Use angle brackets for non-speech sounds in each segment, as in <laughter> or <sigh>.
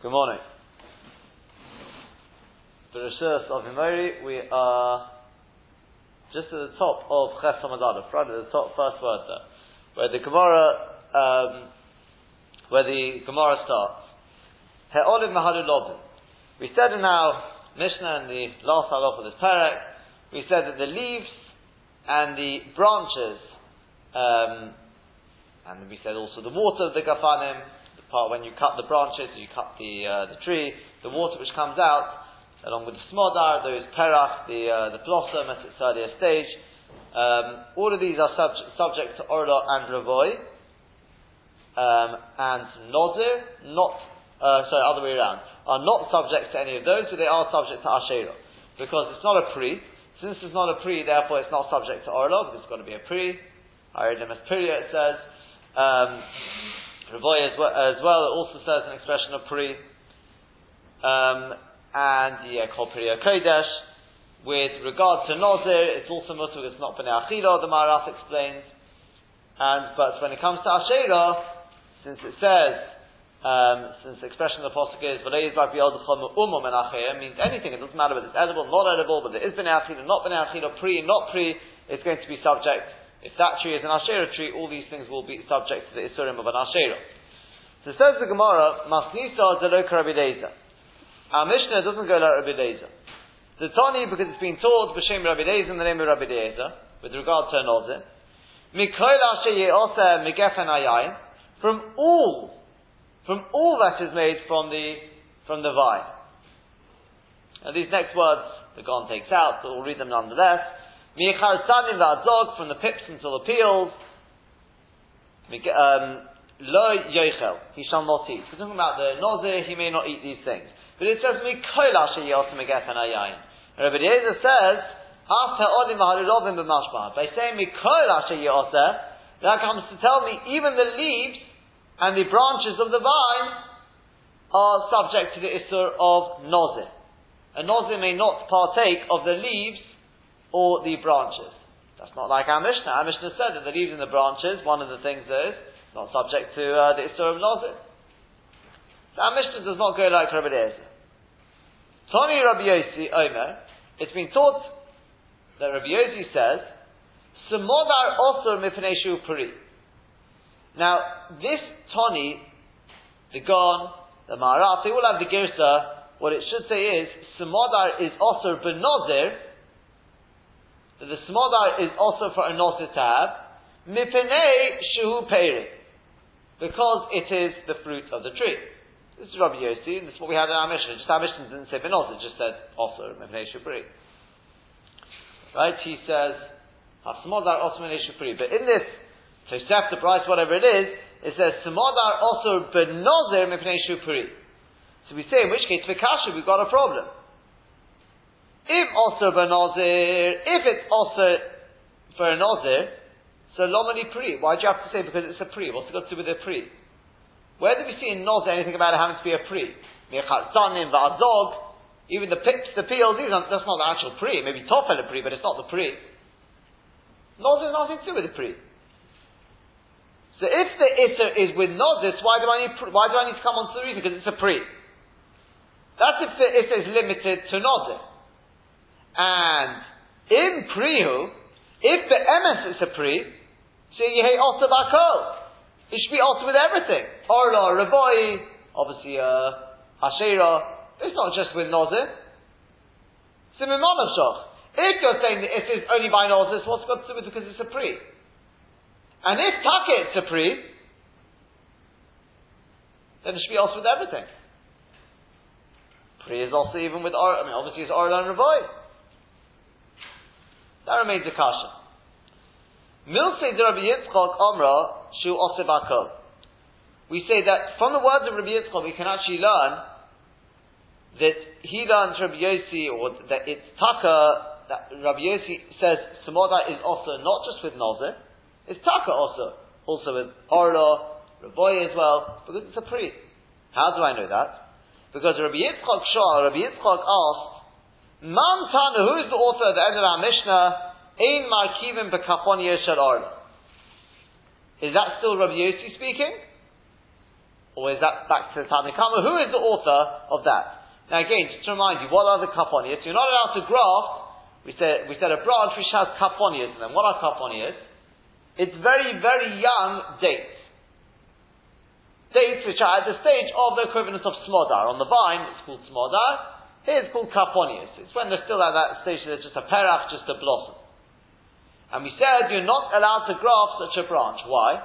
Good morning. The Rishus of Himori, we are just at the top of Ches Hamadada, right at the top, first word there, where the Gemara, um, where the Gemara starts. He'olim Mahalu. We said in our Mishnah in the last halach of this parak, we said that the leaves and the branches, um, and we said also the water of the gafanim, part when you cut the branches, you cut the uh, the tree, the water which comes out, along with the smodar, those perach, the uh, the blossom at its earlier stage. Um, all of these are subject, subject to orla and ravoy, um, and nozir, not uh, sorry, other way around, are not subject to any of those, but they are subject to asherah because it's not a pre. Since it's not a pre, therefore it's not subject to orla. It's got to be a pre. Them as it says. Um, Ravoy as well, as well, it also says an expression of pri. Um, and yeah, kol pri kodesh. With regard to Nazir, it's also mutter, it's not b'nei achila, the Maharal explains. And, but when it comes to Asherah, since it says, um, since the expression of the Apostle is, means anything, it doesn't matter whether it's edible, not edible, but there is b'nei achila, not b'nei achila, pre, not pre, it's going to be subject if that tree is an Asherah tree, all these things will be subject to the Isurim of an Asherah. So says the Gemara, Masnisa Zelok Rabbi Deza. Our Mishnah doesn't go like Rabbi Deza. The Tani, because it's been taught B'Shem Rabbi Deza in the name of Rabbi Deza, with regard to Nozir. Mikoil Asher Ye'oseh Migefen Ayayin. From all, from all that is made from the, from the vine. And these next words, the Gon takes out, but we'll read them nonetheless. Mi'icharsanim v'adzog, from the pips until the peels. Lo yoichel, he shall not eat. We're talking about the nozir, he may not eat these things. But it says, Mikoil asher yosim egefen ayayin. Rabbi Yezer says, after odim v'harulovim b'mashbah, by saying Mikoil asher that comes to tell me even the leaves and the branches of the vine are subject to the issur of nozir. A nozir may not partake of the leaves or the branches. That's not like our Mishnah. Our Mishnah said that the leaves and the branches, one of the things is, not subject to uh, the Isur of Nazir. So our Mishnah does not go like Rabbi Eliezer. Tony Rabbi Yossi Omer, it's been taught that Rabbi Yossi says, Samodar also mipnei puri. Now, this Tony, the Gon, the Maharaf, they all have the Girsa. What it should say is, Samodar is benozir, that the smodar is also for a noted to have, mipenei peri, because it is the fruit of the tree. This is Rabbi Yossi, and this is what we had in our mission. Just our mission didn't say benot, it just said also mipenei shupri. Right? He says, smodar also mipenei shupri. But in this, Tosef, the price, whatever it is, it says smodar also benozer mipenei shupri. So we say, in which case, for we've got a problem. If also benazir, if it's also for a nazir, so lomani pri. Why do you have to say because it's a pri? What's it got to do with a pri? Where do we see in nazir anything about it having to be a pri? Even the pips, the peels, these are, that's not the actual pri. Maybe tofel a pri, but it's not the pri. Nazir has nothing to do with the pri. So if the issa is with nozis, why do I need why do I need to come on to the reason? Because it's a pri. That's if the issa is limited to nozir. And in Prihu, if the emes is a Pri, you hate also bakol. It should be also with everything. Orla, Ravoi, obviously uh, Ashera. It's not just with Nozir. Simimonashoch. If you're saying that it is only by Nozir, what's got to do with it because it's a Pri? And if Taka it's a Pri, then it should be also with everything. Pri is also even with Or, I mean, obviously it's Orla and Ravoi. That remains a kasha. Milsei de Rabbi Yitzchak Omra Shu Osebako. We say that from the words of Rabbi Yitzchak we can actually learn that he learns Rabbi Yossi or that it's taka that Rabbi Yossi says Samoda is also not just with Nazir, it's taka also, also with Orlo, Rabbi as well, because it's a priest. How do I know that? Because Rabbi Yitzchak Shah, Rabbi Yitzchak asked, Who is the author at the end of our Mishnah? Ein Markivim Bekafon Yeshar Arla. Is that still Rabbi Yossi speaking? Or is that back to the Tanakama? Who is the author of that? Now again, just to remind you, what are the kaponias? You're not allowed to graft. We said, we said a branch which has kaponias in them. What are kaponias? It's very, very young dates. Dates which are at the stage of the equivalent of smodar. On the vine, it's called smodar. Here it's called kaponias. It's when they're still at that stage, they're just a perach, just a blossom. And we said you're not allowed to graft such a branch. Why?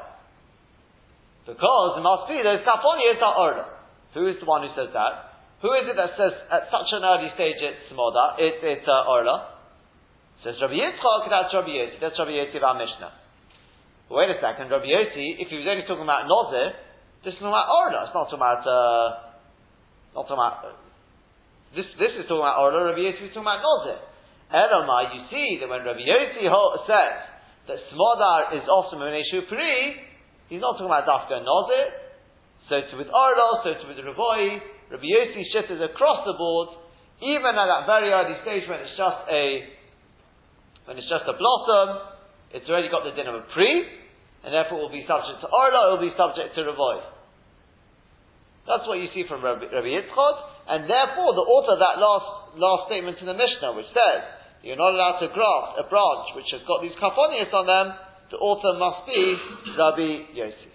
Because it must be those kaponias are orla. Who is the one who says that? Who is it that says at such an early stage it's moda, it, it's uh, orla? Says Rabbi Yitzchak, that's Rabbi Yossi, that's Rabbi Yossi of our Mishnah. Wait a second, Rabbi Yossi, if he was only talking about Nozir, this is talking about orla, it's not about, uh, not about, this, this is talking about oh, orla, Rabbi Yossi is talking about Nozir. Elamai, you see that when Rabbi Yossi says that Smodar is also Meneshu Pri, he's not talking about Dafka Nozir, so to with Orla, so to with Ravoi, Rabbi Yossi shit is across the board, even at that very early stage when it's just a when it's just a blossom, it's already got the din of a pre, and therefore it will be subject to orla, it will be subject to revoy. That's what you see from Rabbi, Rabbi and therefore the author of that last last statement in the Mishnah, which says you're not allowed to graft a branch which has got these kafonias on them, the author must be Rabbi Yossi.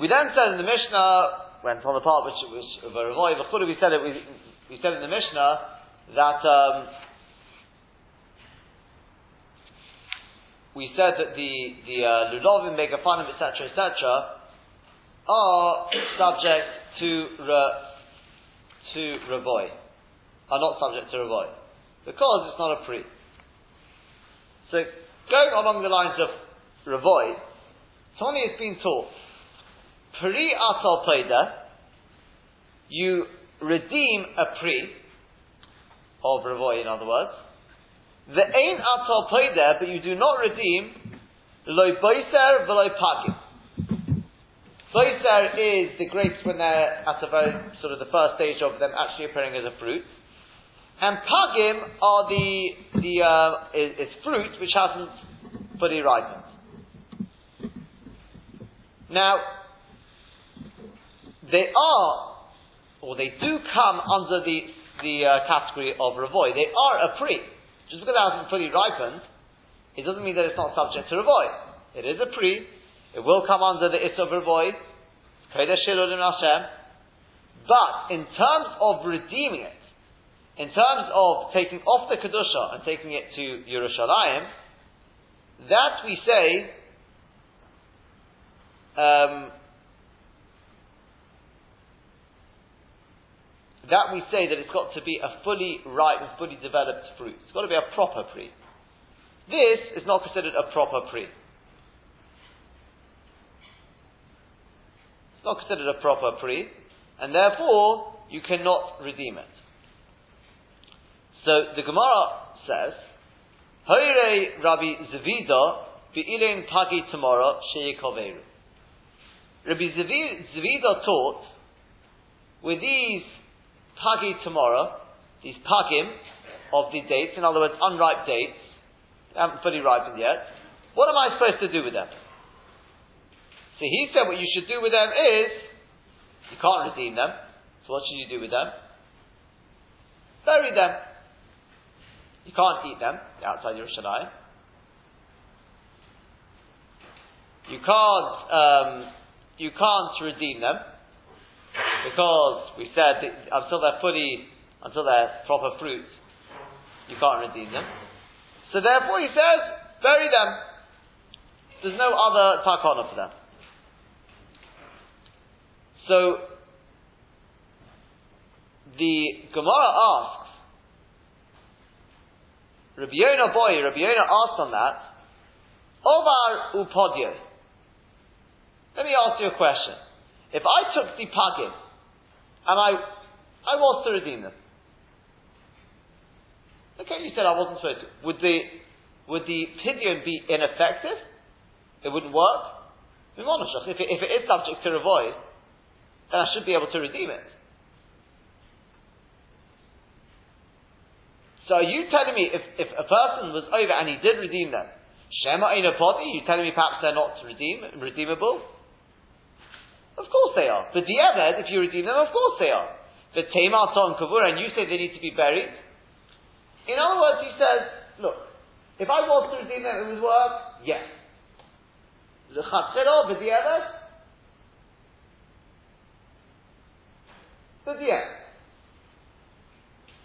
We then said in the Mishnah, went on the part which was of a revoy, we said it, we, we said in the Mishnah that um, we said that the the uh, lulovim, megafanim, etc., etc., are subject to re, to revoy, are not subject to revoy because it's not a pre. So going along the lines of revoy, Tony has been taught Pri atal peda, you redeem a pri of revoy, in other words. The ain atal peda, but you do not redeem loy boiser v'loy pagim. Boiser is the grapes when they're at a very sort of the first stage of them actually appearing as a fruit. And pagim are the the uh, is, is fruit which hasn't fully ripened. Now, they are, or they do come under the, the uh, category of revoy. They are a pre. Just because it hasn't fully ripened, it doesn't mean that it's not subject to revoy. It is a pre. It will come under the is of revoy. But in terms of redeeming it, in terms of taking off the kedusha and taking it to Yerushalayim, that we say um, that we say that it's got to be a fully ripe and fully developed fruit. It's got to be a proper pre. This is not considered a proper pre. It's not considered a proper pre, and therefore you cannot redeem it. So the Gemara says, Hoire Rabbi Zavida be'ilein pagi tomorrow sheyikoveru. Rabbi Zavida taught with these pagi tomorrow, these pagim of the dates, in other words, unripe dates, haven't fully ripened yet, what am I supposed to do with them? So he said what you should do with them is, you can't redeem them, so what should you do with them? Bury them. You can't eat them outside Yerushalayim. You can't, um, you can't redeem them because we said until they're fully, until they're proper fruit, you can't redeem them. So therefore, he says, bury them. There's no other takana for them. So the Gemara asks, Rabbi Yonah boy, Rabbi Yonah asked on that, Ovar upodyo. Let me ask you a question. If I took the pagim and I, I was to redeem them, okay, you said I wasn't supposed to. Would the, would the pidyon be ineffective? It wouldn't work? If it, if it is subject to revoid, then I should be able to redeem it. So are you telling me if, if a person was over and he did redeem them, Shema Einopodi, you telling me perhaps they're not redeem, redeemable? Of course they are. But the Diavad, if you redeem them, of course they are. The Tamar Ton Kavur, and you say they need to be buried. In other words, he says, look, if I was to redeem them, it would work, yes. L'chatzero, b'diavad, b'diavad.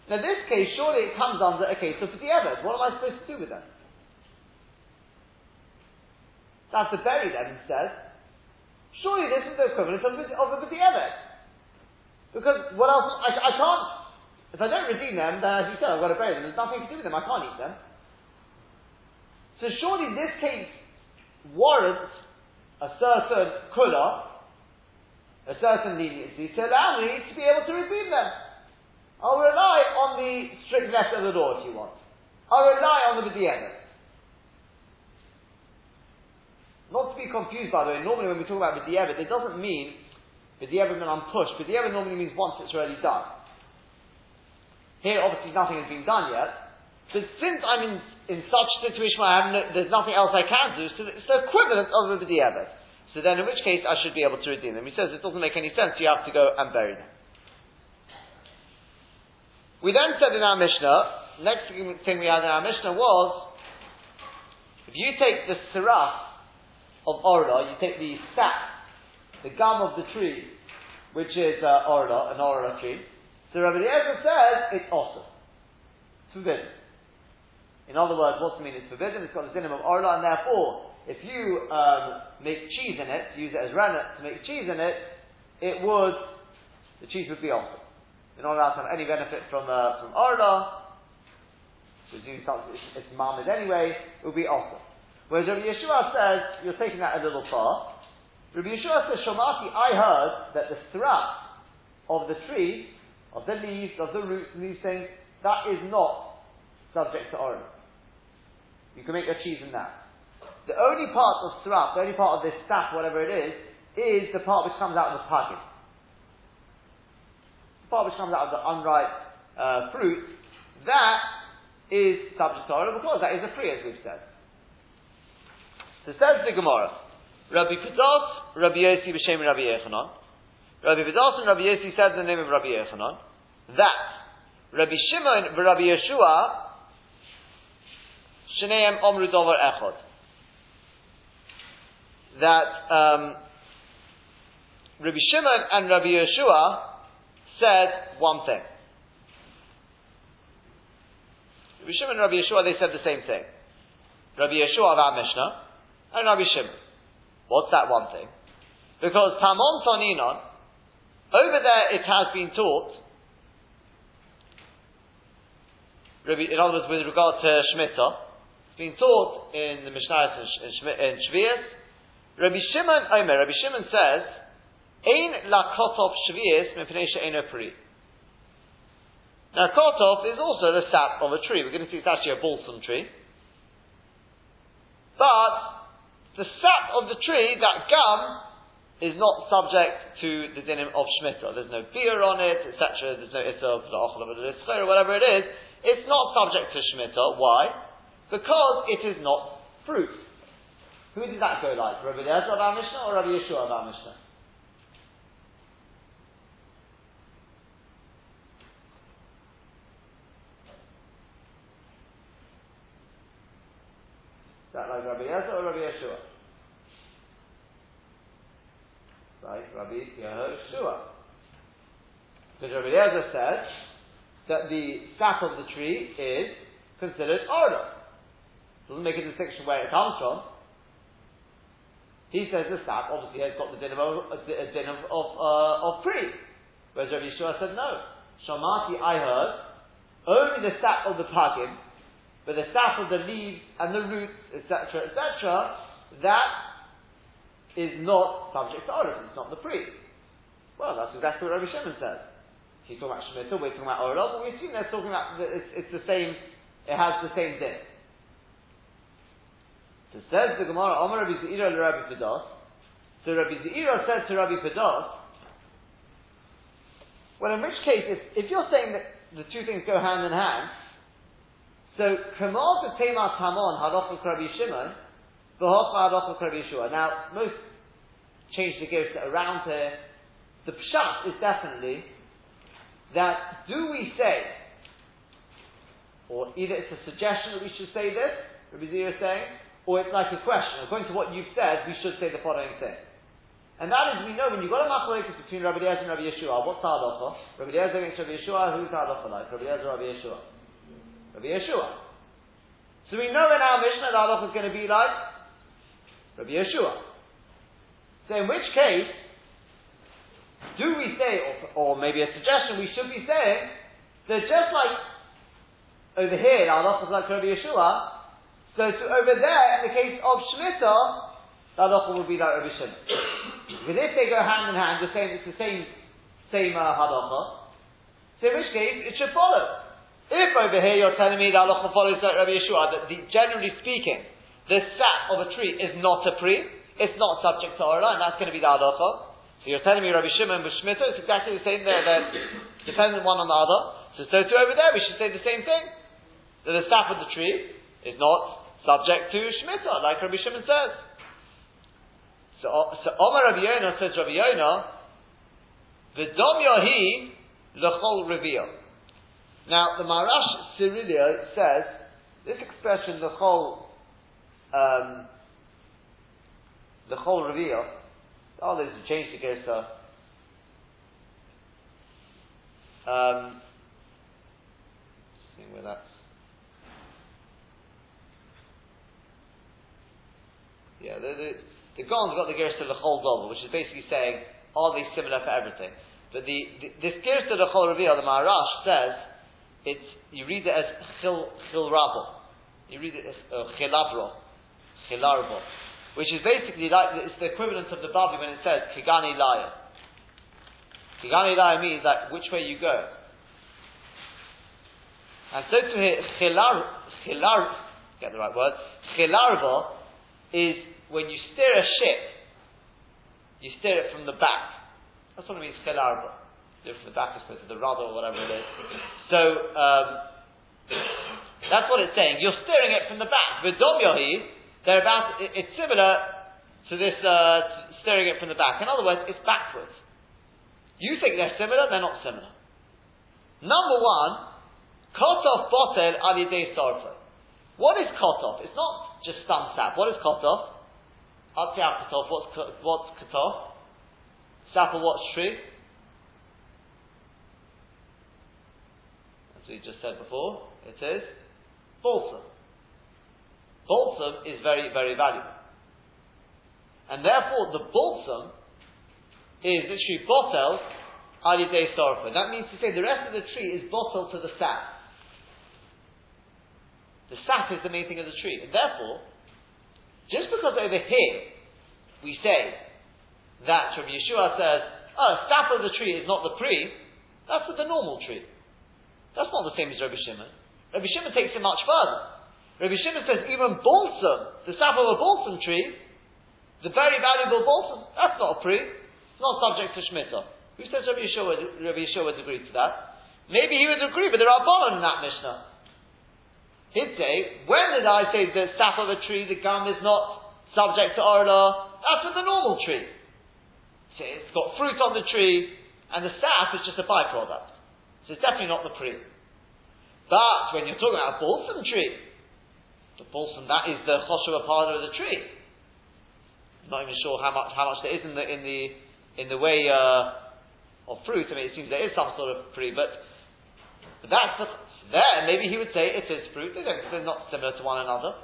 Now this case, surely it comes under a case of b'diavad. What am I supposed to do with them? So I have to bury them instead. Surely this is the equivalent of, of a b'di'evet. Because what else, I, I can't, if I don't redeem them, then as you said, I've got to bury them. There's nothing to do with them. I can't eat them. So surely this case warrants a certain kula, a certain leniency to allow me to be able to redeem them. I'll rely on the strict letter of the law if you want. I'll rely on the b'di'evet. Not to be confused, by the way, normally when we talk about B'di'evet, it doesn't mean B'di'evet when I'm pushed. B'di'evet normally means once it's already done. Here, obviously, nothing has been done yet. But since I'm in, in such a situation where I have no, there's nothing else I can do, so it's the equivalent of a B'di'evet. So then, in which case, I should be able to redeem them. He says it doesn't make any sense, you have to go and bury them. We then said in our Mishnah, next thing we had in our Mishnah was, if you take the sirah of orla, you take the sap, the gum of the tree, which is uh, orla, an orla tree. So Rabbi Eliezer says it's awesome. Forbidden. In other words, what's the meaning? It's forbidden. It's got the dinim of orla, and therefore, if you um, make cheese in it, use it as rennet to make cheese in it, it would the cheese would be awesome. You're not allowed to have any benefit from uh, from orla. Presume it's, it's marmid anyway. It would be awesome. Whereas Rabbi Yeshua says, you're taking that a little far. Rabbi Yeshua says, Shomati, I heard that the strap of the tree, of the leaves, of the roots, and these things, that is not subject to origin. You can make your cheese in that. The only part of strap, the only part of this staff, whatever it is, is the part which comes out of the pagin. The part which comes out of the unripe uh, fruit, that is subject to origin because that is a free, as we've said. So says the Gemara, Rabbi Pidos, Rabbi Yossi b'shem Rabbi Yechanan. Rabbi Pidos and Rabbi Yossi said the name of Rabbi Yechanan that Rabbi Shimon Rabbi Yeshua Shneim Omru Dover Echod. That um, Rabbi Shimon and Rabbi Yeshua said one thing. Rabbi Shimon and Rabbi Yeshua, they said the same thing. Rabbi Yeshua of our Mishnah, and Rabbi Shimon. What's that one thing? Because Tamon Toninon, over there it has been taught, in other words, with regard to Shemitah, it's been taught in the Mishnah in, Shvias. Rabbi Shimon Omer, Rabbi Shimon says, Ein lakotov Shvias mipnei she'eno pri. Now, kotov is also the sap of a tree. We're going to see it's actually a balsam tree. But the sap of the tree, that gum, is not subject to the dinim of Shemitah. There's no beer on it, etc. There's no isser or whatever it is. It's not subject to Shemitah. Why? Because it is not fruit. Who did that go like? Rabbi Eliezer of our or Rabbi Yeshua of our? That like Rabbi Eliezer or Rabbi Yeshua? Right, Rabbi Yehoshua. Because Rabbi Eliezer says that the sap of the tree is considered order. Doesn't make a distinction where it comes from. He says the sap obviously has got the din of, a din of, of, uh, of pre. Whereas Rabbi Yeshua said no. Shamati I heard only the sap of the pagim but the sap of the leaves and the roots, etc., etc., that is not subject to origin. It's not the pre. Well, that's exactly what Rabbi Shimon says. He's talking about Shemitah, we're talking about Orel, but we assume they're talking about, the, it's, it's, the same, it has the same din. So says the Gemara, Omer Rabbi Zeira to Rabbi Fidos. So Rabbi Zeira says to Rabbi Fidos, well, in which case, if, if you're saying that the two things go hand in hand, So, Kamal to Temas Hamon, Halacha Rabbi Shimon, V'hocha Halacha Rabbi Yeshua. Now, most change the gears around here. The pshat is definitely that do we say, or either it's a suggestion that we should say this, Rabbi Zira is saying, or it's like a question. According to what you've said, we should say the following thing. And that is, we know when you've got a machlokes between Rabbi Eliezer and Rabbi Yeshua, what's the halacha? Rabbi Eliezer against Rabbi Yeshua, who's the halacha like? Rabbi Eliezer, Rabbi Yeshua. Rabbi Yeshua. So we know in our Mishnah the halacha is going to be like Rabbi Yeshua. So in which case, do we say, or, or maybe a suggestion we should be saying, that just like over here, the halacha is like Rabbi Yeshua, so to over there, in the case of Shemitah, the halacha would be like Rabbi Shimon. because if they go hand in hand, we're saying it's the same same uh, halacha. So in which case, it should follow. If over here you're telling me the halacha follows like Rabbi Yeshua, that the, generally speaking, the sap of a tree is not a pre, it's not subject to Orla, and that's going to be the halacha. So you're telling me Rabbi Shimon and Shmita, it's exactly the same there, they're dependent one on the other. So, so too over there, we should say the same thing. That the sap of the tree is not subject to Shmita, like Rabbi Shimon says. So, so Omar Rabbi Yonah says Rabbi Yonah, V'dom Yahi l'chol reveal. Now, the Marash Sirilio says, this expression, l'chol, um, l'chol reveal, oh, there's a change to Gersa. Um, where that's. Yeah, the, the, the Gaon's got the Gersa L'chol Dover, which is basically saying, are they similar for everything? But the, the this Gersa L'chol Reveal, the Maharash says, it's, you read it as Chil, Rabo. You read it as uh, Chilabro, Chilarbo, which is basically like, it's the equivalent of the Bavli when it says Kigani Laya. Kigani Laya means like which way you go. And so to hear Chilar, Chilar, get the right word, Chilarbo is when you steer a ship, you steer it from the back. That's what it means, chelarba. I suppose, to the rudder or whatever it is. So, um, that's what it's saying. You're steering it from the back. Yohi, they're about, it's similar to this, uh, steering it from the back. In other words, it's backwards. You think they're similar, they're not similar. Number one, cut off botel alidei sarfa. What is cut off? It's not just stum sap. What is cut off? Atzia Ketov, what's, what's Ketov? Sapa, what's tree? As we just said before, it is balsam. Balsam is very, very valuable. And therefore, the balsam is literally botel alidei sorfa. That means to say the rest of the tree is bottled to the sap. The sap is the main thing of the tree. And therefore, just because over here we say that Rabbi Yeshua says, oh, sap of the tree is not the pre, that's with the normal tree. That's not the same as Rabbi Shimon. Rabbi Shimon takes it much further. Rabbi Shimon says even balsam, the sap of a balsam tree, the very valuable balsam, that's not a pre. It's not subject to Shemitah. Who says Rabbi Yeshua, Rabbi Yeshua would agree to that? Maybe he would agree, but there are Bonon in that Mishnah. He'd say, when did I say the sap of a tree, the gum is not subject to Orla? That's with the normal tree. So it's got fruit on the tree, and the sap is just a byproduct. So it's definitely not the pre. But when you're talking about a balsam tree, the balsam, that is the choshev part of the tree. I'm not even sure how much, how much there is in the, in the, in the way, uh, of fruit. I mean, it seems there is some sort of pre, but, that's the, there, maybe he would say it is fruit. They don't, they're not similar to one another.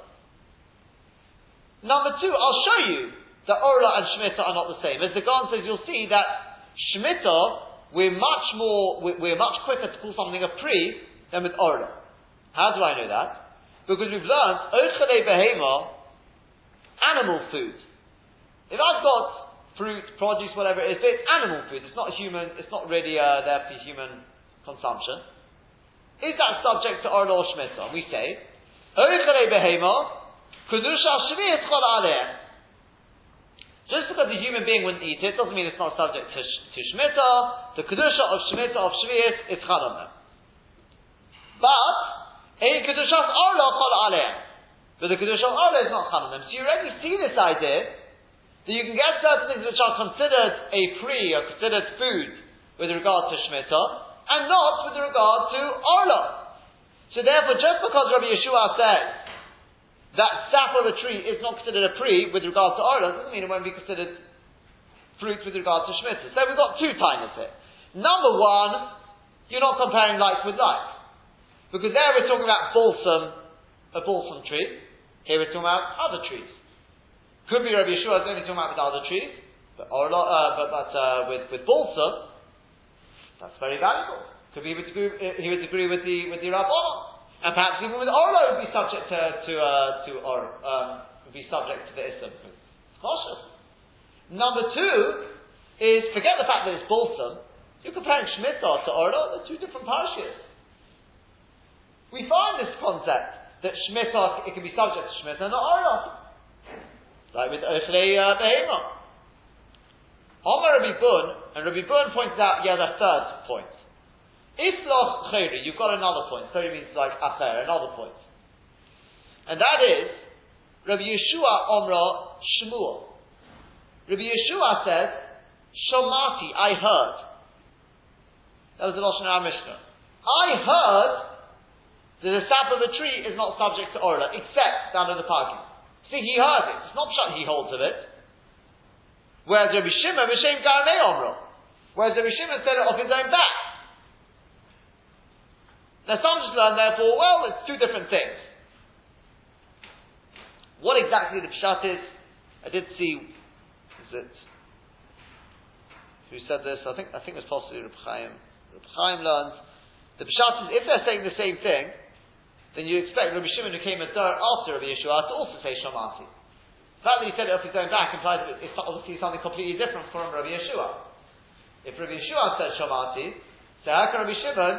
Number two, I'll show you that Orla and Shemitah are not the same. As the Gaon says, you'll see that Shemitah, we're much more, we're, much quicker to call something a pre than with Orla. How do I know that? Because we've learned, Ochele Behema, animal food. If I've got fruit, produce, whatever it is, it's animal food. It's not human, it's not really uh, there for human consumption. Is that subject to Orla or Shemitah? We say, just because a human being wouldn't eat it doesn't mean it's not subject to, to Shemitah. The Kedusha of Shemitah of Shvi'it is Chalamer. But, Ein Kedushas Arla Chol Aleim. But the Kedushas Arla is not them. So you already see this idea that you can get certain things which are considered a pre or considered food with regard to Shemitah, and not with regard to Arla. So therefore, just because Rabbi Yeshua says that sap of the tree is not considered a pre with regard to Arla, doesn't mean it won't be considered fruit with regard to Shemitah. So we've got two times here. Number one, you're not comparing like with like. Because there we're talking about balsam, a balsam tree. Here we're talking about other trees. Could be Rabbi Yeshua is only talking about with other trees, but, or, uh, but, but uh, with, with balsam, that's very valuable. Could be he would agree, with the with the Rabbanon. And perhaps even with Orlo would be subject to to uh, to um, be subject to the Islam. Cautious. Number two is forget the fact that it's balsam. You're comparing Shemitah to Orlo, they're two different parashas we find this concept that Shemitah, it can be subject to Shemitah, not Orah. Like with Ochlei uh, Behemah. Omar Rabbi Bun, and Rabbi Bun points out, yeah, the third point. Isloch Chayri, you've got another point. Chayri means like Acher, another point. And that is, Rabbi Yeshua Omra Shmuel. Rabbi Yeshua says, Shomati, I heard. That was the Lashon Mishnah. I heard that the sap of a tree is not subject to orla, except down in the parking. See, he heard it. It's not shut he holds of it. Whereas Rabbi Shimon, Garnei Omro. Whereas Rabbi Shimon said it off his own back. Now some just learn therefore, well, it's two different things. What exactly the pshat is, I did see, is it, who said this? I think, I think it's possibly Reb Chaim. Reb Chaim learns, the pshat is, if they're saying the same thing, then you expect Rabbi Shimon who came a dar after Rabbi Yeshua to also say Shamati. The fact that he said it off his own back implies that it's obviously something completely different from Rabbi Yeshua. If Rabbi Yeshua said Shamati, so how can Rabbi Shimon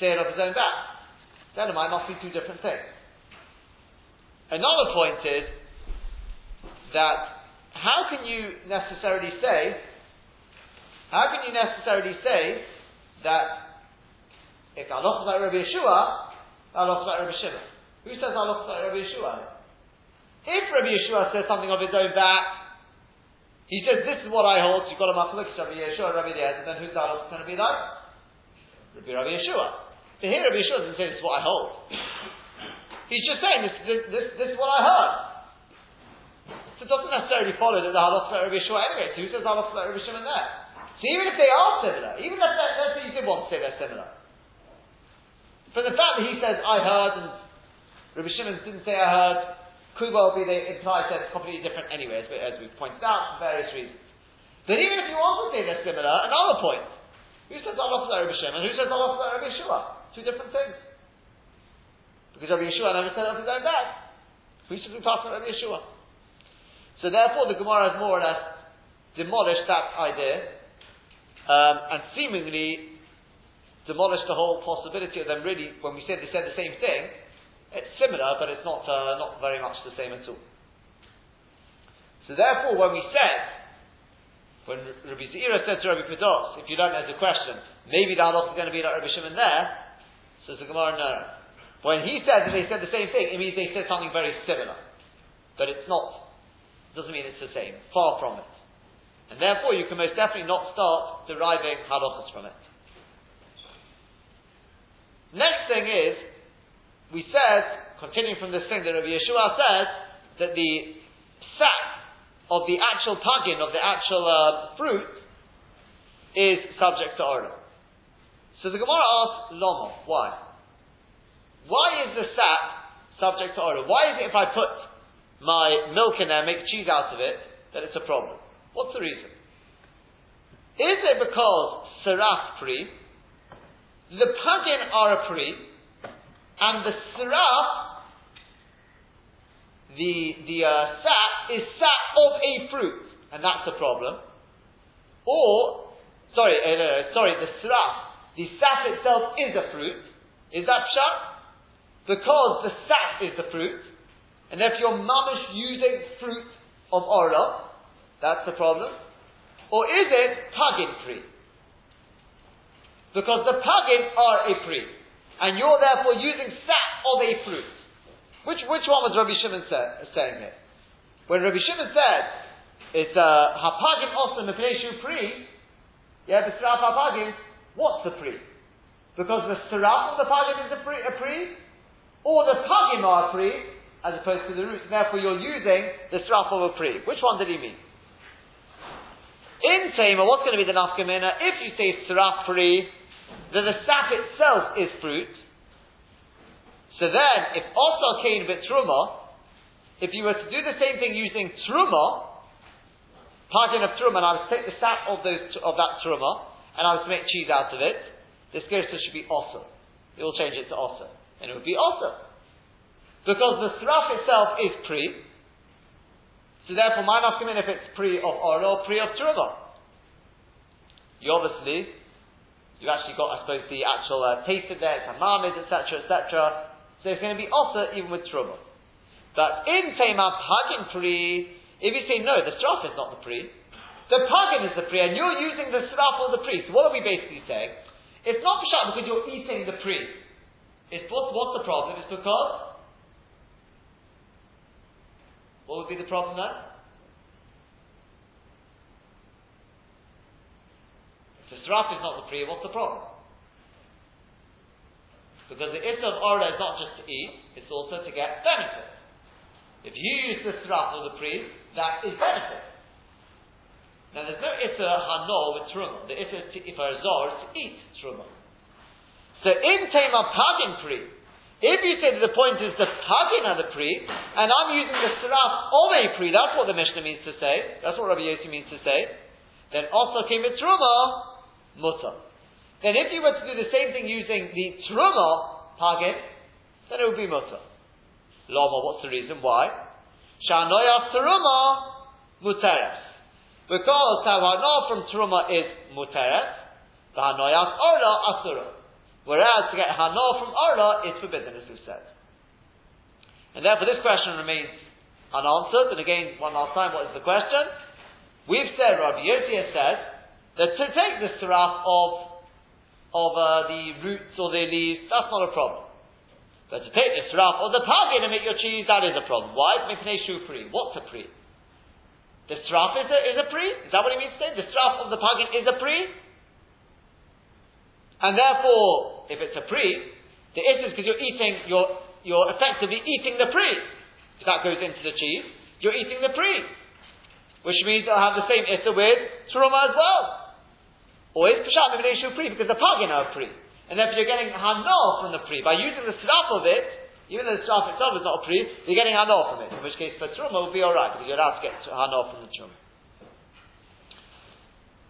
say it off his own back? Then it might not be two different things. Another point is that how can you necessarily say, how can you necessarily say that if the halacha is like Rabbi Yeshua, the halacha is like Rabbi Shimon. Who says the halacha is like Rabbi Yeshua? If Rabbi Yeshua says something of his own back, he says, this is what I hold, so you've got a machlokes, Rabbi Yeshua, Rabbi Eliezer, then who's the halacha going to be like? Rabbi Rabbi Yeshua. To hear Rabbi Yeshua doesn't say this is what I hold. He's just saying this, this, this, this is what I heard. So it doesn't necessarily follow that the halacha is Rabbi Yeshua anyway. So who says the halacha is Rabbi Shimon there? So even if they are similar, even if let's say you did want to say they're similar, but the fact that he says, I heard, and Rabbi Shimon didn't say I heard, could well be the implied sense completely different anyway, as, we, as we've pointed out for various reasons. But even if you also say they're similar, another point. Who says Allah Rabbi Shimon? Who says Allah Rabbi Yeshua? Two different things. Because Rabbi Yeshua never said his own back. Who should be passing Rabbi Yeshua? So therefore the Gemara has more or less demolished that idea, um, and seemingly demolished the whole possibility of them really, when we said they said the same thing, it's similar, but it's not, uh, not very much the same at all. So therefore, when we said, when Rabbi Zira said to Rabbi Pedos, if you don't answer the question, maybe the halach is going to be like Rabbi Shimon there, says the Gemara, no. When he says that they said the same thing, it means they said something very similar. But it's not, It doesn't mean it's the same. Far from it. And therefore, you can most definitely not start deriving halachas from it. Next thing is, we said, continuing from this thing that Rabbi Yeshua says, that the sap of the actual pagin, of the actual uh, fruit, is subject to order. So the Gemara asks, Lama, why? Why is the sap subject to order? Why is it if I put my milk in there, make cheese out of it, that it's a problem? What's the reason? Is it because saraf free, the pagin are a pri, and the siraf, the, the uh, sap, is sap of a fruit, and that's the problem. Or, sorry, uh, no, no, sorry, the siraf, the sap itself is a fruit. Is that pshat? Because the sap is the fruit, and if you're mamish using fruit of orla, that's the problem. Or is it pagin free? Because the pagin are a pri. and you're therefore using sap of a fruit. Which, which one was Rabbi Shimon say, saying it? When Rabbi Shimon said, it's a uh, also mepneshu pri, yeah, the sraf hapagim, what's the pri? Because the sraf of the pagim is a pri, a pri, or the pagim are a pri, as opposed to the root, therefore you're using the sraf of a pri. Which one did he mean? In Tamer, what's going to be the nafkamina? If you say sraf pri, that the sap itself is fruit, so then, if also came bit truma, if you were to do the same thing using truma, pardon of truma, and I would take the sap of those of that truma, and I was to make cheese out of it, this gersa should be awesome. It will change it to awesome, and it would be awesome because the sraf itself is pre. So therefore, my nafkamin if it's pre of oral, or pre of truma. You obviously you actually got, I suppose, the actual uh, taste of there, it's hamamid, etc., etc. So it's going to be also even with truma. But in Tema Pagin Pri, if you say no, the straf is not the Pri, the Pagin is the Pri, and you're using the straf or the priest. What are we basically saying? It's not Peshat because you're eating the Pri. It's what's, what's the problem? It's because what would be the problem then? If the straf is not the Pri, what's the problem? Because the issa of Orla is not just to eat, it's also to get benefit. If you use the strap of the priest, that is benefit. Now there's no issa uh, hanol with truma. The issa if uh, a zor is to eat truma. So in tema pagin pri, if you say that the point is the pagin of the pri, and I'm using the strap of a pri, that's what the Mishnah means to say. That's what Rabbi Yossi means to say. Then also came with truma, mutter. Then if you were to do the same thing using the truma pagin, then it would be mutter. Lama, what's the reason? Why? Shanoya truma muteres. Because hana from truma is muteres, the hanoyas orla asura. Whereas to get hana from orla is forbidden, as we've said. And therefore this question remains unanswered. And again, one last time, what is the question? We've said, Rabbi Yossi has said, that to take the seraph of of uh, the roots or the leaves, that's not a problem. But to take the strap of the pagin and make your cheese, that is a problem. Why? Mipnei pri. What's a pri? The strap is a, is a? Is that what he means to say? The strap of the pagin is a pri? And therefore, if it's a pri, the is because you're eating, you're, you're effectively eating the pri. If that goes into the cheese, you're eating the pri. Which means it'll have the same issa with truma as well. Or is Peshat Mibnei Pri, because the Pagin are Pri. And therefore you're getting Hanol from the Pri. By using the Sraf of it, even though the Sraf itself is not a you're getting Hanol from it. In which case, for Truma will be alright, because you're allowed to get Hanol from the Truma.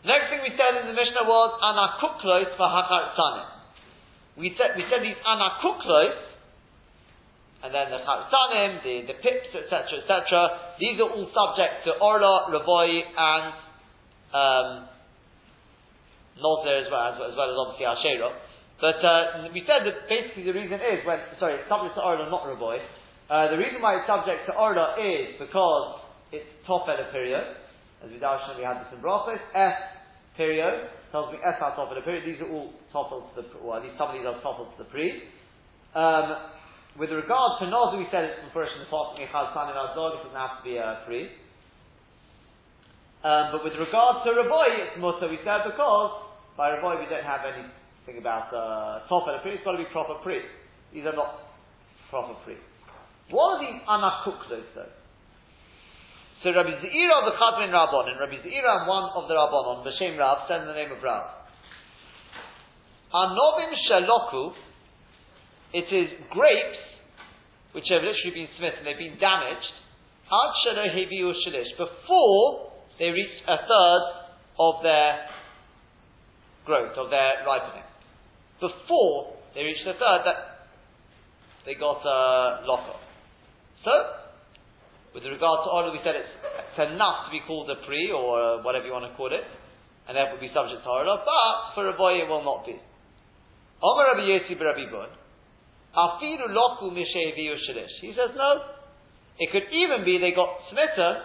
Next thing we said in the Mishnah was Anakuklos for Hakar We said, we said these Anakuklos, and then the Charsanim, the, the pips, etc., etc., these are all subject to Orla, Ravoi, and um, as well, as, as well as obviously Ashera. But uh, we said that basically the reason is when, sorry, it's subject to Orla, not Raboy. Uh, the reason why it's subject to Orla is because it's top at a period. As we darshan, we had this in Brachos. F period tells me F out top of period. These are all toppled to the, well, at least some of these are toppled to the pre. Um, with regard to Nozir, we said it's from first in the part Michal San our dog, it doesn't have to be a pre. Um, but with regard to Raboy, it's so we said because by Rabbi, we don't have anything about uh, top and a pri. It's got to be proper pri. These are not proper pri. What are these anakuklos though? So Rabbi Zeira of the Chadmin Rabbon and Rabbi Zeira and one of the Rabbonon, B'Shem Rab, said in the name of Rab. Anovim shaloku, it is grapes which have literally been smitten, they've been damaged, ad shalo heviu shalish, before they reach a third of their growth, of their ripening. Before they reach the third, that they got a locker. So, with regard to Orla, we said it's, it's enough to be called a pre, or uh, whatever you want to call it, and therefore be subject to Orla, but for a boy it will not be. He says no. It could even be they got smitten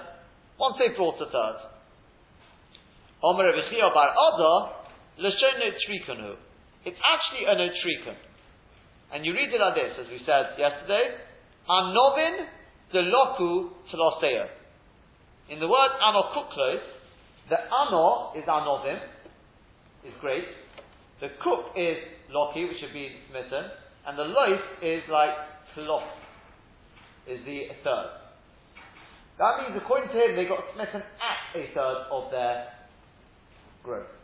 once they brought a third. Omer Rabbi Bar Lashono trikonu. It's actually an otrikon. and you read it like this, as we said yesterday, Anovin deloku teloseo. In the word anokuklos, the ano is anovim, is great. The cook is loki, which have been smitten, and the loaf is like telos, is the third. That means, according to him, they got smitten at a third of their growth.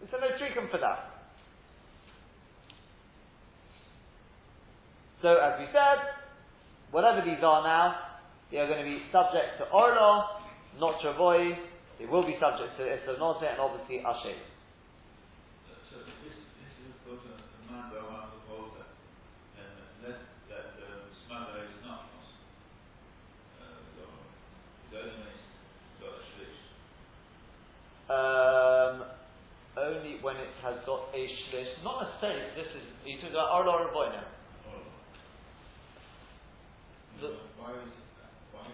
There's no treatment for that. So, as we said, whatever these are now, they are going to be subject to Orla, not to avoid. They will be subject to Isra Note and obviously Asher. So this, this is of a man by one of the older, and unless that the smuggler is not uh, the only one is a shlish. Um, only when it has got a shlish. Not necessarily. This is you talking about Orla or Avoid now. So why is it that? Why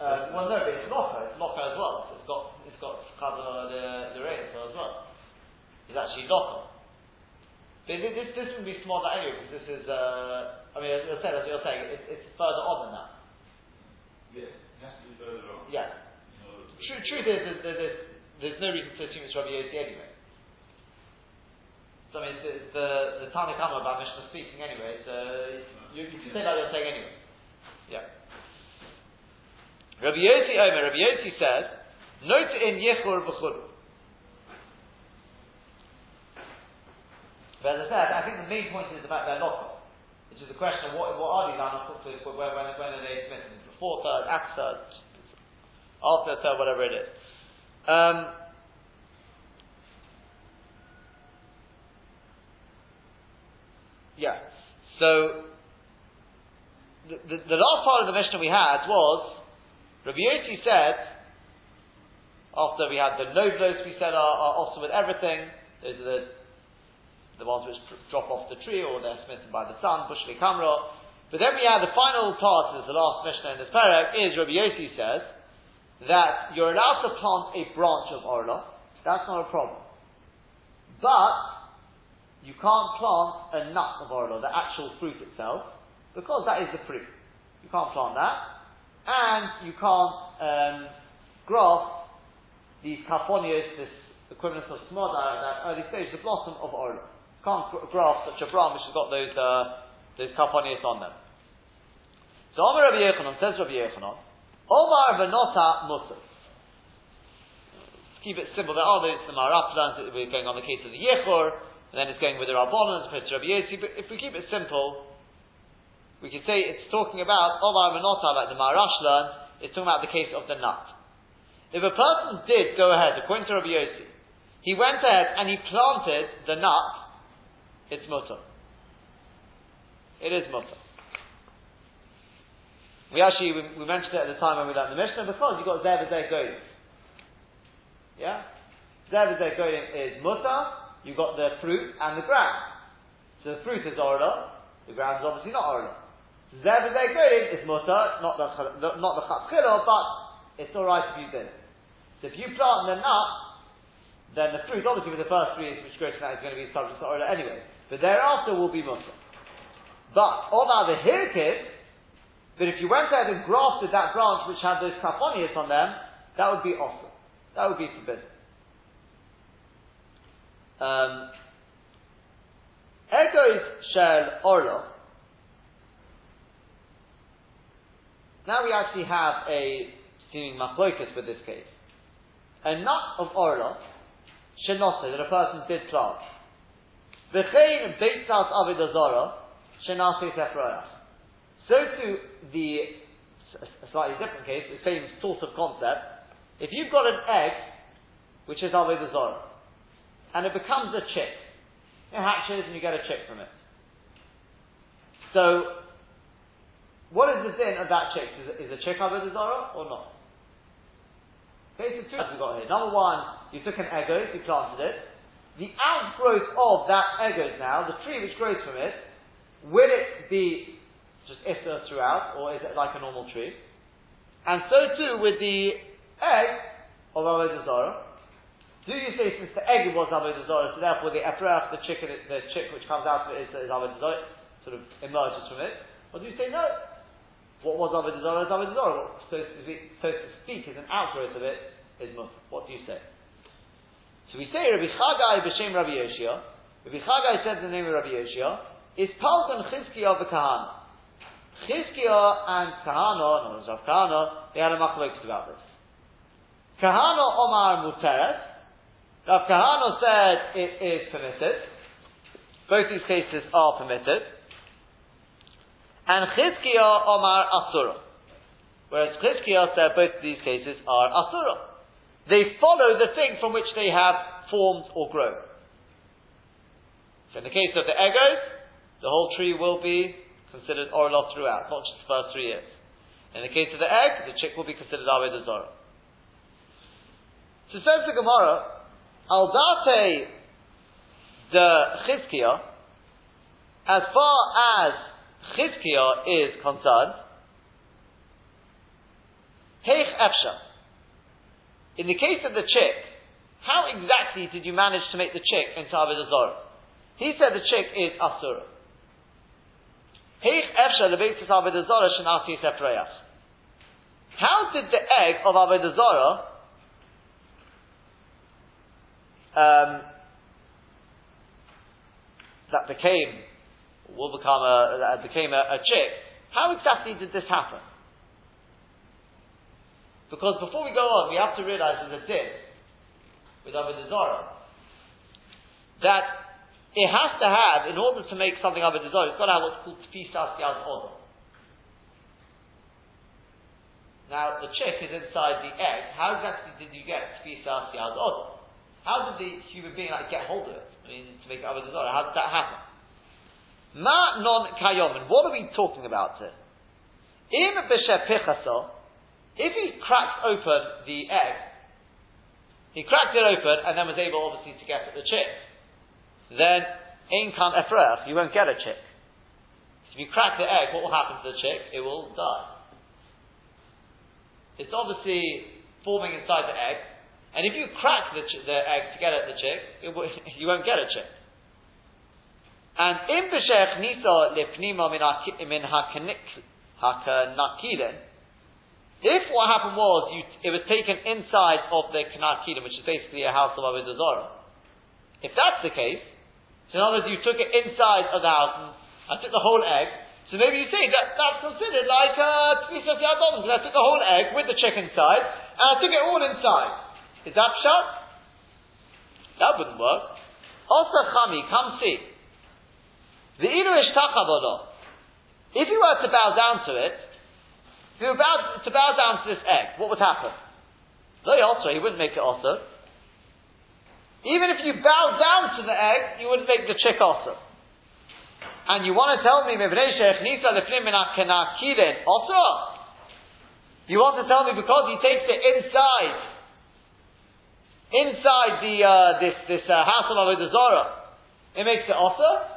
uh, well, no, but it's locker. It's locker as well. It's got it's got cover the the rain as well. It's actually locker. This, this, this would be smaller anyway because this is. Uh, I mean, as I said, as you're saying, it's, it's further on than that. Yes, it has to be further on. Yeah. True, truth is, there's, there's, there's no reason to assume it's Rabbi Yossi anyway. So I mean, it's, it's the the Tana Kama about Mishnah speaking anyway. So you, you can say that you're saying anyway. Yeah. Rabbi Yossi Omer, Rabbi Yossi says, Note in Yechur b'churu. But as I said, I think the main point is about their locker, which is the question of what, what are these animals when, when, when are they smitten? Before third, after third, after third, whatever it is. Um, yeah. So the, the, the last part of the Mishnah we had was Rabbi said after we had the novlos we said are, are also with everything. Those are the the ones which dr- drop off the tree or they're smitten by the sun, bushli kamra. But then we have the final part, is the last Mishnah in this parak, is Rabbi Yossi says that you're allowed to plant a branch of orla. That's not a problem. But you can't plant a nut of orla, the actual fruit itself, because that is the fruit. You can't plant that, and you can't um, graft these carponios, this equivalent of smoda at that early stage, the blossom of orla. Can't gr- graft such a branch which has got those uh, those carponios on them. So Omar Rabbi Yochanan says Rabbi Yochanan, Omar v'nota musa. Keep it simple. There are those the Maraplan, we're going on the case of the Yechor, and then it's going with the Rabbanon, it's Rabbi Yossi, but if we keep it simple, we can say it's talking about Omar v'nota, like the Marash learns, it's talking about the case of the nut. If a person did go ahead, according to Rabbi Yossi, he went ahead and he planted the nut, it's mutter. It is mutter. We actually, we, we mentioned it at the time when we learned the Mishnah, because you've got Zev Zeh Goyim. Yeah? Zev Zeh Goyim is mutter, you've got the fruit and the ground. So the fruit is orla, the ground is obviously not orla. Zev Zeh Goyim is mutter, not the, not the chatzchila, but it's alright if you did it. So if you plant the nut, then the fruit, obviously with the first three which grows from is going to be subject to orla anyway. But thereafter will be mutter. But, about the hirkid, but if you went ahead and grafted that branch which had those kaponius on them, that would be awesome. That would be forbidden. Um, Egois shel orlo. Now we actually have a seeming machlokas with this case. A nut of orlo, shenose, that a person did plant. V'chein beitzas avidazora, shenase tefroyach. So to the slightly different case, the same sort of concept. If you've got an egg, which is Avodah Zorah, and it becomes a chick, it hatches and you get a chick from it. So, what is the din of that chick? Is, is a chick Avodah Zorah or not? Okay, so two we've got here. Number one, you took an egos, you planted it. The outgrowth of that egos now, the tree which grows from it, will it be just Issa throughout, or is it like a normal tree? And so too with the egg of Avodah Zarah. Do you say since the egg was Avodah Zarah, so therefore the efrach, the chicken, the chick which comes out of it is, is Avodah sort of emerges from it? Or do you say no? What was Avodah Zarah is Avodah. What, so to, speak, so to speak, is an outgrowth of it, is Mutter. What do you say? So we say Rabbi Chagai b'shem Rabbi Yoshia. Rabbi Chagai says the name of Rabbi Yoshia is Palgan Chizkiah v'Kahana. Chizkiah and Kahana, no, Rav Kahana, they had a machlokes about this. Kahana Omar Muteret. Rav Kahana said it is permitted. Both these cases are permitted. And Chizkiah Omar Asura. Whereas Chizkiah said both these cases are Asura. They follow the thing from which they have formed or grown. So in the case of the egos, the whole tree will be considered orlos throughout, not just the first three years. In the case of the egg, the chick will be considered Aved Zorah. So says the Gemara, Al Date the Chizkiah, as far as Chizkiah is concerned, Heich Efsha. In the case of the chick, how exactly did you manage to make the chick into Aved Zorah? He said the chick is Asura. How did the egg of Avodah Zarah um, that became will become a that became a, a chick? How exactly did this happen? Because before we go on, we have to realize there's a din with Zarah that it has to have, in order to make something of a desire, it's got to have what's called tfisas yad odom. Now, the chick is inside the egg. How exactly did you get tfisas yad odom? How did the human being like get hold of it? I mean, to make desire. How did that happen? Ma non kayomin. What are we talking about here? In Im if he cracked open the egg, he cracked it open and then was able obviously to get at the chick then in kan efrech, you won't get a chick. If you crack the egg, what will happen to the chick? It will die. It's obviously forming inside the egg, and if you crack the, ch- the egg to get at the chick, <laughs> you won't get a chick. And in b'shech nisa lifnima min hakanakilin, if what happened was you, it was taken inside of the kanakilin, which is basically a house of Avodah Zarah, if that's the case, so in other words, you took it inside of the house and I took the whole egg. So maybe you say that that's considered like a tfisas yadom, because I took the whole egg with the chicken inside and I took it all inside. Is that shut? That wouldn't work. Also, chami, come see. The inuish tachabolo. If you were to bow down to it, if you were about to bow down to this egg, what would happen? Very also, he wouldn't make it also. Even if you bow down to the egg, you wouldn't make the chick also. And you want to tell me, also? you want to tell me because he takes it inside, inside the uh, this this uh, house of Avodah Zarah, it makes it also.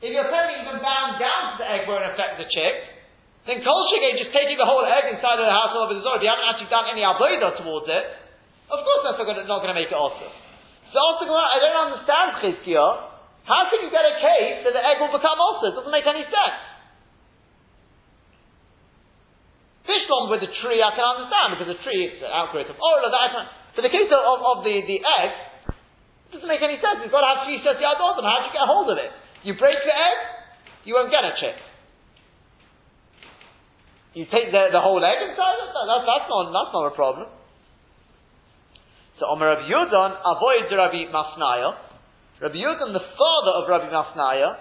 If you're telling me even bowing down to the egg won't affect the chick, then kol shigay just taking the whole egg inside of the house of Avodah Zarah, if you haven't actually done any avodah towards it, of course that's not going to make it also. So also I don't understand Chizkiah. How can you get a case that the egg will become also? It doesn't make any sense. Fishlom with the tree I can understand because the tree is an outgrowth of oil. I but the case of, of, of the, the egg it doesn't make any sense. You've got to have three sets of How do you get a hold of it? You break the egg, you won't get a chick. You take the, the whole egg inside it, that's, that's, not, that's not a problem. So Omer Rabbi Yudon avoids Rabbi Masnaya. Rabbi Yudon, the father of Rabbi Masnaya,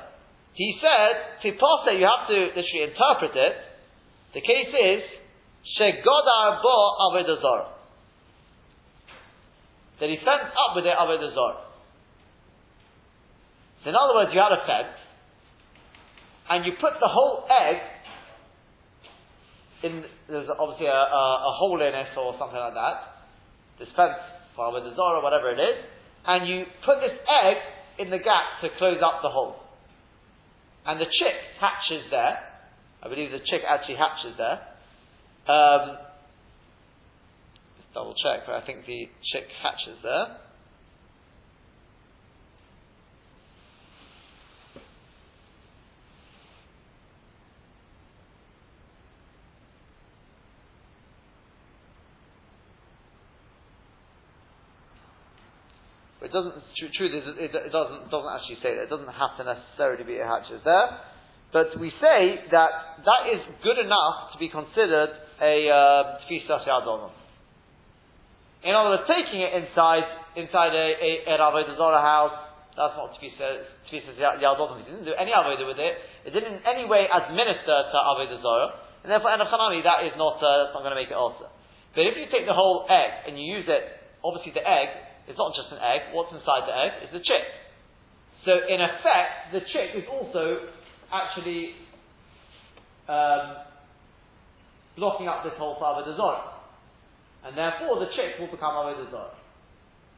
he said, Tipose, you have to literally interpret it. The case is, Shegodar bo avedazor. That he fenced up with it avedazor. So in other words, you had a fence, and you put the whole egg in, there's obviously a, a, a hole in it or something like that. This fence Farmer the Zora, whatever it is, and you put this egg in the gap to close up the hole. And the chick hatches there. I believe the chick actually hatches there. Um, let's double check, but I think the chick hatches there. It doesn't. Truth is, it, it, doesn't doesn't actually say that. It doesn't have to necessarily be a hatches there, but we say that that is good enough to be considered a tfisas uh, In other words, taking it inside inside a, a, a Avodah house, that's not tfisas yadonam. He didn't do any avodah with it. It didn't in any way administer to Avodah Zorah, and therefore, en that is not uh, that's not going to make it also. But if you take the whole egg and you use it, obviously the egg it's not just an egg. What's inside the egg is the chick. So in effect, the chick is also actually um, blocking up this whole Avodah. And therefore the chick will become Avodah.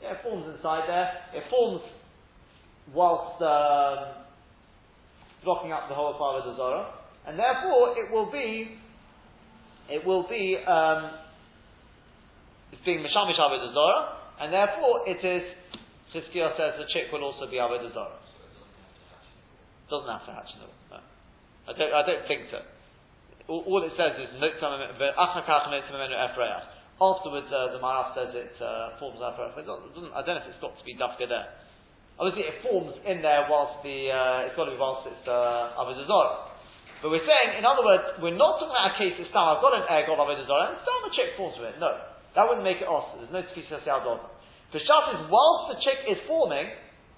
Yeah, it forms inside there. It forms whilst um, blocking up the whole Avodah. And therefore it will be, it will be, um, it's being Mishamish Avodah and therefore it is, Chizkiah says the chick will also be Avodah Zarah. Doesn't have to hatch, no. no. I, don't, I don't think so. All, all it says is, Afterwards, uh, the Maraf says it uh, forms Afrayach. I don't know if it's got to be Dafka there. Obviously, it forms in there whilst the, uh, it's got to be whilst it's uh, Avodah Zarah. But we're saying, in other words, we're not talking about a case of I've got an egg of Avodah Zarah, and still the chick forms with it. No. That wouldn't make it awesome. There's no tefisa yadot. The shot is whilst the chick is forming,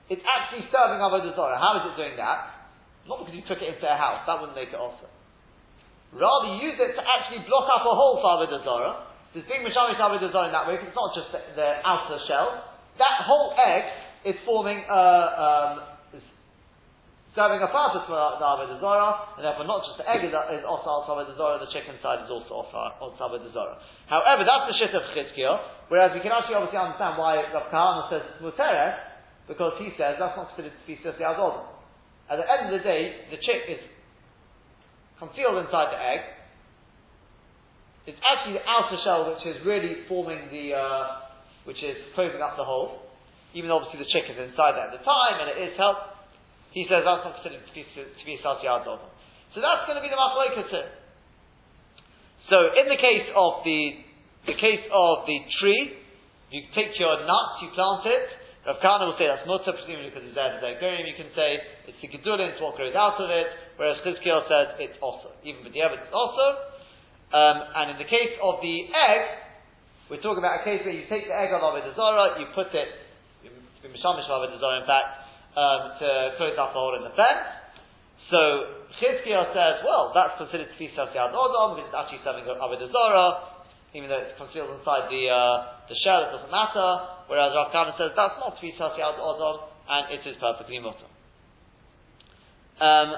it's actually serving avodah zarah. How is it doing that? Not because you took it into a house. That wouldn't make it awesome. Rather, you use it to actually block up a hole for avodah zarah. There's being mishamish avodah zarah in that way because it's not just the, the, outer shell. That whole egg is forming a, um, serving a purpose for the Avodah Zorah, and therefore not just the egg is, is also al Avodah Zorah, the chicken side is also al Avodah Zorah. However, that's the shit of Chizkiah, whereas we can actually obviously understand why Rav Kahana says it's Muteret, because he says that's not considered to be Sisi Al At the end of the day, the chick is concealed inside the egg. It's actually the outer shell which is really forming the, uh, which is closing up the hole. Even though obviously the chick is inside there at the time, and it is help, he says that's not considered to be, a Sasiyad So that's going to be the Machlokes So in the case of the, the case of the tree, you take your nut, you plant it, Rav Kahana will say that's not so presumably because it's there to Goyim. You can say it's the Gedulin, it's what grows out of it, whereas Chizkiah says it's also. Even with the evidence also. Um, and in the case of the egg, we're talking about a case where you take the egg of Avodah Zarah, you put it, Mishamish Avodah in fact, um, to close up the hole in the fence. So Chizkiah says, well, that's considered to be Yad Odom because it's actually serving Avodah Zorah, even though it's concealed inside the uh, the shell, it doesn't matter. Whereas Rav Kahana says that's not be Yad Odom and it is perfectly mutter. Um,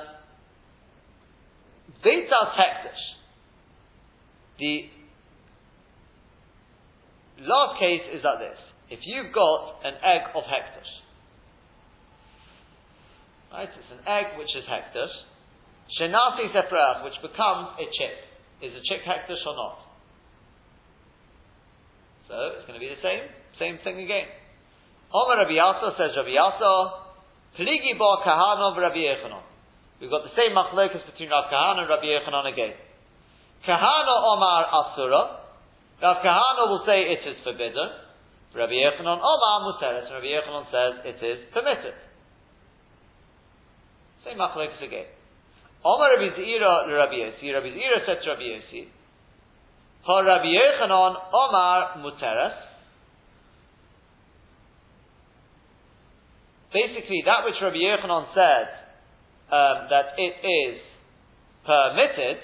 Beitzal Hektish. The last case is like this. If you've got an egg of Hektish, Right? It's an egg which is hektish. Shenasi seprach, which becomes a chick. Is a chick hektish or not? So it's going to be the same, same thing again. Omer Rabbi Yasa says Rabbi Yasa, Pligi bo kahana Rabbi Yechanon. We've got the same machlokas between Rav Kahana and Rabbi Yechanon again. Kahana Omar Asura. Rav Kahana will say it is forbidden. Rabbi Yechanon Omar Muteres. Rabbi Yechanon says it is permitted. Same machlokes again. Omar Rabbi Zira Rabbi Yossi. Rabbi Zira said to Rabbi Yossi, Ha Rabbi Yechanan Omar Muteres. Basically, that which Rabbi Yechanan said um, that it is permitted,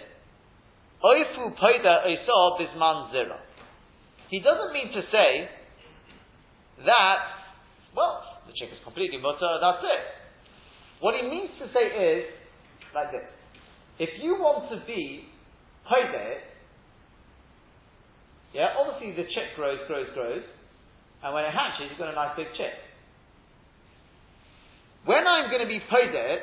Oifu Paida Oisob Bisman Zira. He doesn't mean to say that, well, the chick is completely mutter, that's it. What he means to say is, like this, if you want to be Hodet, yeah, obviously the chick grows, grows, grows, and when it hatches, you've got a nice big chick. When I'm going to be Hodet,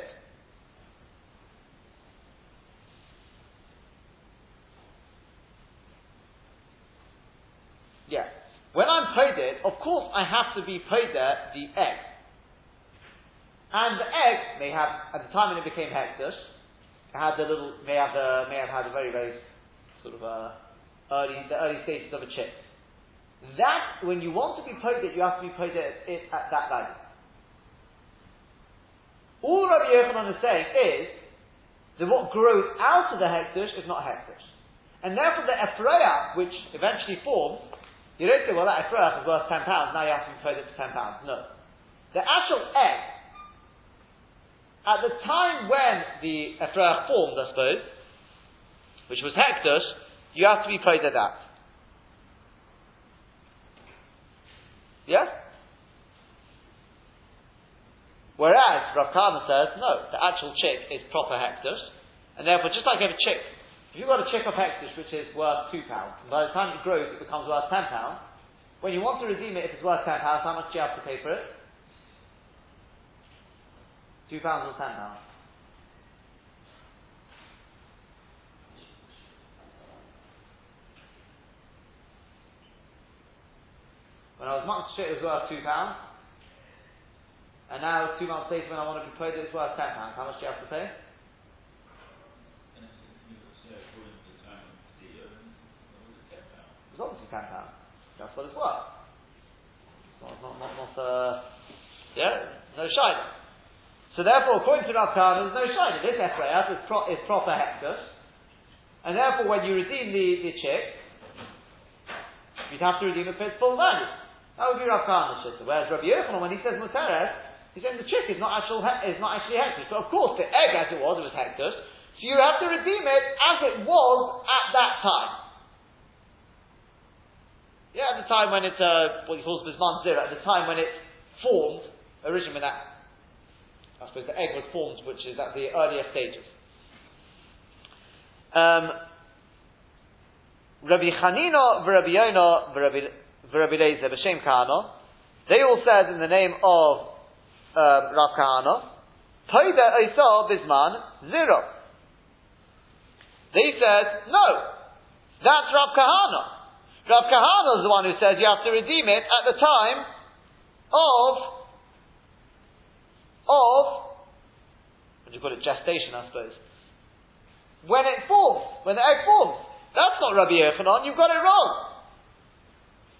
yeah, when I'm Hodet, of course I have to be Hodet the egg. And the egg may have, at the time when it became it had the little, may have, the, may have had a very, very sort of uh, early, the early stages of a chick. That, when you want to be it, you have to be paid it, it at that value. All Rabbi Yochanan is saying is that what grows out of the hekdesh is not hekdesh. And therefore the Ephraim, which eventually forms, you don't say, well, that Ephraim is worth £10, now you have to be it for £10. No. The actual egg, at the time when the Ephraim formed, I suppose, which was hekdesh, you have to be paid at that. Yes? Whereas Rav Kahana says, no, the actual chick is proper hekdesh, and therefore, just like every chick, if you've got a chick of hekdesh which is worth two pounds, and by the time it grows it becomes worth ten pounds, when you want to redeem it if it's worth ten pounds, how much do you have to pay for it? Two pounds or ten pounds? When I was months shit, it was worth two pounds. And now, two months later, when I want to be paid, it's worth ten pounds. How much do you have to pay? It's obviously ten pounds. That's what it's worth. Not, not, not, not uh, yeah, no shine. So therefore, according to Rav Khan, there's no shine. This Ephraim is, pro, is proper hekdesh. And therefore, when you redeem the, the chick, you'd have to redeem it for its full value. That would be Rav Kahana's Whereas Rabbi Yochanan, when he says Muteret, He's saying the chick is not actual is not actually hekdesh. So of course the egg as it was, it was hekdesh. So you have to redeem it as it was at that time. Yeah, at the time when it's, uh, what he calls Bisman at the time when it formed, originally when that suppose the egg was formed, which is at the earlier stages. Um, Rabbi Chanina, Rabbi Yonah, Rabbi Lezer, B'Shem Kahana, they all said in the name of um, Rav Kahana, Toida Isa Bisman, zero. They said, no, that's Rav Kahana. Rav Kahana is the one who says you have to redeem it at the time of, of, what do you call it, gestation, I suppose. When it forms, when the egg forms. That's not Rabbi Yochanan, you've got it wrong.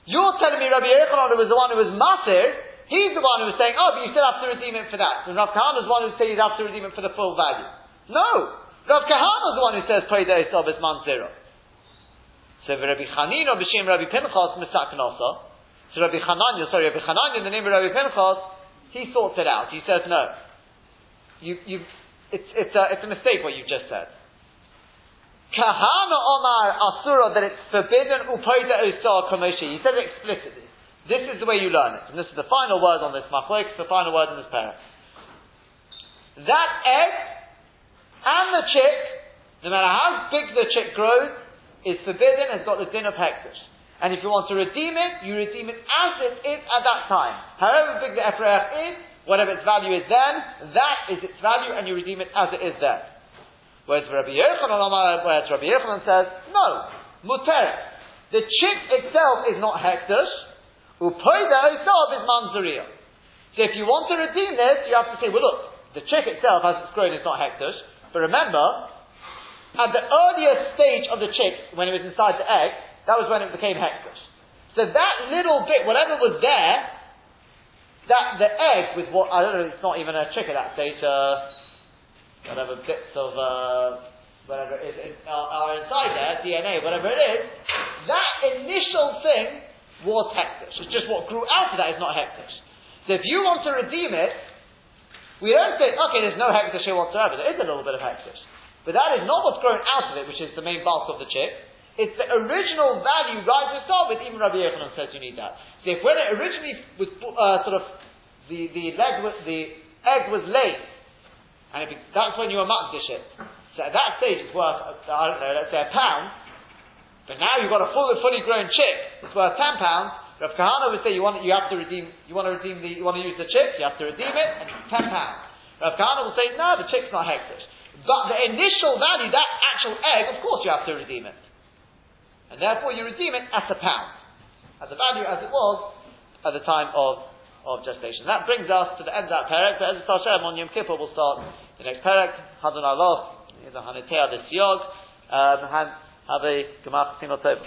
You're telling me Rabbi Yochanan was the one who was matir, He's the one who was saying, oh, but you still have to redeem it for that. And Rav Kahana is the one who says you have to redeem it for the full value. No! Rav Kahana is the one who says, pray the Esav is man zero. So Rabbi Chanina b'shem Rabbi Pinchas misaknosa. So Rabbi Hananya, sorry, Rabbi Hananya in the name of Rabbi Pinchas, he sorts it out. He says, no. You, you, it's, it's, a, it's a mistake what you've just said. Kahana Omar Asura, that it's forbidden upaida osar kamoshi. He said it explicitly. This is the way you learn it. And this is the final word on this machloek, the final word in this parak. That egg and the chick, no matter how big the chick grows, is forbidden has got the din of hekdesh. And if you want to redeem it, you redeem it as it is at that time. However big the Ephraim is, whatever its value is then, that is its value and you redeem it as it is then. Whereas Rabbi Yochanan, whereas Rabbi says, no, muter. The chick itself is not hekdesh, Upoida isav is manzaria. So if you want to redeem this, you have to say, well look, the chick itself, as it's grown, is not hekdesh. But remember, at the earliest stage of the chick, when it was inside the egg, that was when it became hekdesh. So that little bit, whatever was there, that the egg with what I don't know, it's not even a chick at that stage. Uh, whatever bits of uh, whatever is are, are inside there, DNA, whatever it is. That initial thing was hekdesh. It's just what grew out of that is not hekdesh. So if you want to redeem it, we don't say, okay, there's no hekdesh here whatsoever. There is a little bit of hekdesh. But that is not what's grown out of it, which is the main bulk of the chip. It's the original value right to start with. Even Rabbi Yochanan says you need that. So if when it originally was uh, sort of the the leg was, the egg was laid, and it, that's when you were makdish it. So at that stage it's worth I don't know, let's say a pound. But now you've got a full, fully grown chick It's worth ten pounds. Rav Kahana would say you want you have to redeem you want to redeem the you want to use the chick, you have to redeem it, and it's ten pounds. Rav Kahana will say, no, the chick's not hekdesh. But the initial value, that actual egg, of course you have to redeem it. And therefore you redeem it at a pound. At the value as it was at the time of, of gestation. That brings us to the end of that parak, but as Hashem on Yom Kippur we'll start the next parak, Hadon Aloch, Hanitea the Siyog, um, and have a Gemach Simotov.